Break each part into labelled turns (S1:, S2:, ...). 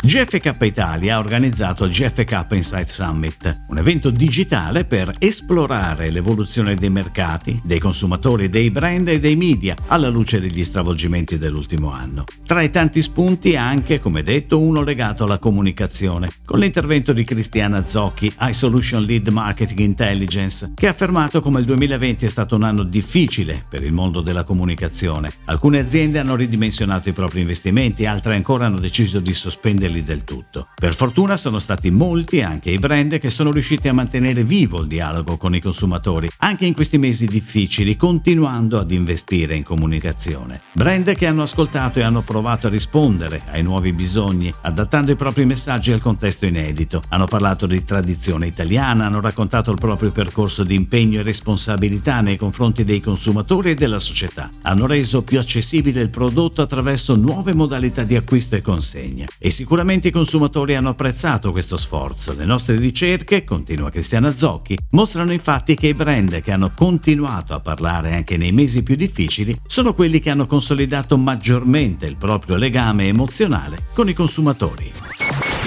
S1: GFK Italia ha organizzato il GFK Insight Summit, un evento digitale per esplorare l'evoluzione dei mercati, dei consumatori, dei brand e dei media alla luce degli stravolgimenti dell'ultimo anno. Tra i tanti spunti anche, come detto, uno legato alla comunicazione, con l'intervento di Cristiana Zocchi, iSolution Lead Marketing Intelligence, che ha affermato come il 2020 è stato un anno difficile per il mondo della comunicazione. Alcune aziende hanno ridimensionato i propri investimenti, altre ancora hanno deciso di sospendere perderli del tutto. Per fortuna sono stati molti anche i brand che sono riusciti a mantenere vivo il dialogo con i consumatori, anche in questi mesi difficili, continuando ad investire in comunicazione. Brand che hanno ascoltato e hanno provato a rispondere ai nuovi bisogni, adattando i propri messaggi al contesto inedito. Hanno parlato di tradizione italiana, hanno raccontato il proprio percorso di impegno e responsabilità nei confronti dei consumatori e della società. Hanno reso più accessibile il prodotto attraverso nuove modalità di acquisto e consegna. E sicuramente Sicuramente i consumatori hanno apprezzato questo sforzo. Le nostre ricerche, continua Cristiana Zocchi, mostrano infatti che i brand che hanno continuato a parlare anche nei mesi più difficili sono quelli che hanno consolidato maggiormente il proprio legame emozionale con i consumatori.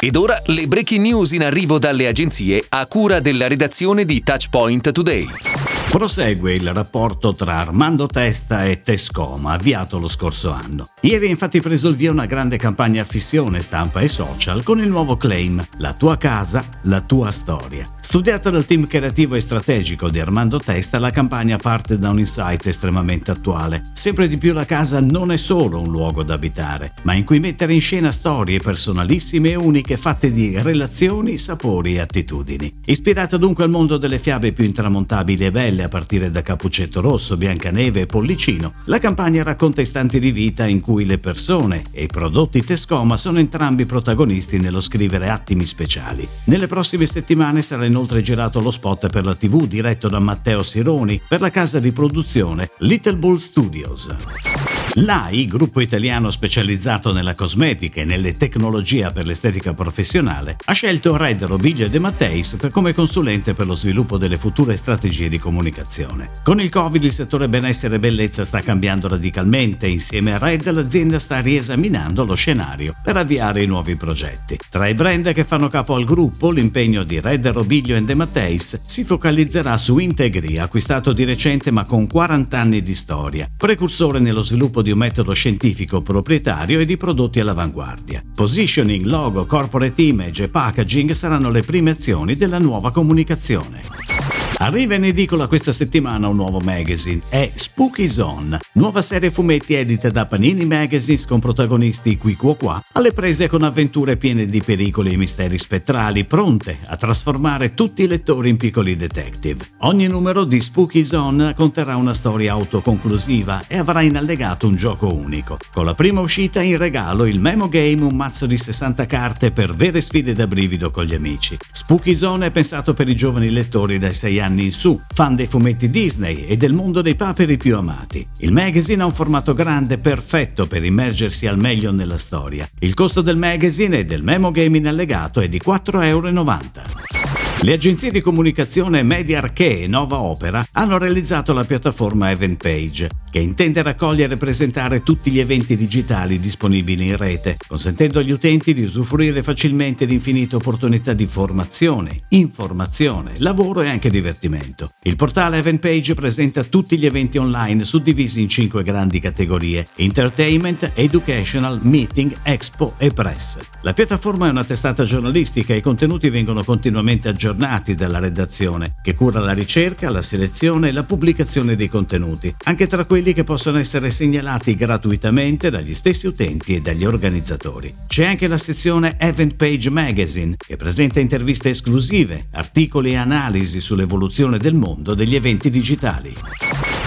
S2: Ed ora le breaking news in arrivo dalle agenzie a cura della redazione di Touchpoint Today.
S1: Prosegue il rapporto tra Armando Testa e Tescoma avviato lo scorso anno. Ieri è infatti preso il via una grande campagna fissione stampa e social con il nuovo claim La tua casa, la tua storia. Studiata dal team creativo e strategico di Armando Testa, la campagna parte da un insight estremamente attuale. Sempre di più la casa non è solo un luogo da abitare, ma in cui mettere in scena storie personalissime e uniche fatte di relazioni, sapori e attitudini. Ispirata dunque al mondo delle fiabe più intramontabili e belle, a partire da Cappuccetto Rosso, Biancaneve e Pollicino, la campagna racconta istanti di vita in cui le persone e i prodotti Tescoma sono entrambi protagonisti nello scrivere attimi speciali. Nelle prossime settimane sarà inoltre girato lo spot per la TV diretto da Matteo Sironi per la casa di produzione Little Bull Studios. L'AI, gruppo italiano specializzato nella cosmetica e nelle tecnologie per l'estetica professionale, ha scelto Red Robiglio De Matteis come consulente per lo sviluppo delle future strategie di comunicazione. Con il Covid il settore benessere e bellezza sta cambiando radicalmente e insieme a Red l'azienda sta riesaminando lo scenario per avviare i nuovi progetti. Tra i brand che fanno capo al gruppo, l'impegno di Red Robiglio De Matteis si focalizzerà su Integri, acquistato di recente ma con 40 anni di storia, precursore nello sviluppo sviluppo di un metodo scientifico proprietario e di prodotti all'avanguardia. Positioning, logo, corporate image e packaging saranno le prime azioni della nuova comunicazione. Arriva in edicola questa settimana un nuovo magazine, è Spooky Zone, nuova serie fumetti edita da Panini Magazines con protagonisti qui qua qua, alle prese con avventure piene di pericoli e misteri spettrali, pronte a trasformare tutti i lettori in piccoli detective. Ogni numero di Spooky Zone conterrà una storia autoconclusiva e avrà in allegato un gioco unico. Con la prima uscita in regalo il Memo Game, un mazzo di 60 carte per vere sfide da brivido con gli amici. Spooky Zone è pensato per i giovani lettori dai 6 anni anni in su, fan dei fumetti Disney e del mondo dei paperi più amati. Il magazine ha un formato grande perfetto per immergersi al meglio nella storia. Il costo del magazine e del memo game in allegato è di 4,90 euro. Le agenzie di comunicazione Media Arche e Nova Opera hanno realizzato la piattaforma EventPage, che intende raccogliere e presentare tutti gli eventi digitali disponibili in rete, consentendo agli utenti di usufruire facilmente di infinite opportunità di formazione, informazione, lavoro e anche divertimento. Il portale EventPage presenta tutti gli eventi online suddivisi in cinque grandi categorie: Entertainment, Educational, Meeting, Expo e Press. La piattaforma è una testata giornalistica e i contenuti vengono continuamente aggiornati aggiornati dalla redazione, che cura la ricerca, la selezione e la pubblicazione dei contenuti, anche tra quelli che possono essere segnalati gratuitamente dagli stessi utenti e dagli organizzatori. C'è anche la sezione Event Page Magazine, che presenta interviste esclusive, articoli e analisi sull'evoluzione del mondo degli eventi digitali.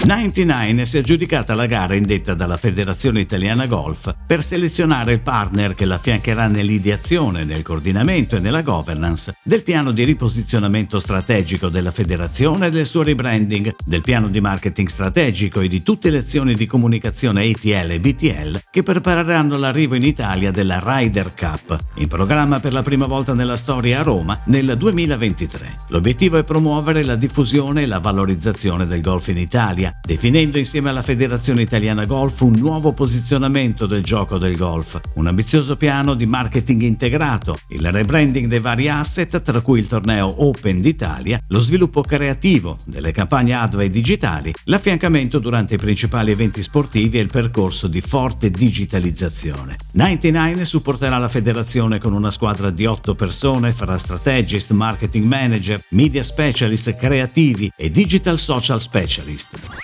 S1: 99 si è aggiudicata la gara indetta dalla Federazione Italiana Golf per selezionare il partner che l'affiancherà nell'ideazione, nel coordinamento e nella governance del piano di riposizionamento strategico della federazione e del suo rebranding, del piano di marketing strategico e di tutte le azioni di comunicazione ATL e BTL che prepareranno l'arrivo in Italia della Ryder Cup, in programma per la prima volta nella storia a Roma nel 2023. L'obiettivo è promuovere la diffusione e la valorizzazione del golf in Italia, definendo insieme alla Federazione Italiana Golf un nuovo posizionamento del gioco del golf, un ambizioso piano di marketing integrato, il rebranding dei vari asset tra cui il torneo Open d'Italia, lo sviluppo creativo delle campagne ADVA e digitali, l'affiancamento durante i principali eventi sportivi e il percorso di forte digitalizzazione. 99 supporterà la federazione con una squadra di 8 persone fra strategist, marketing manager, media specialist, creativi e digital social specialist.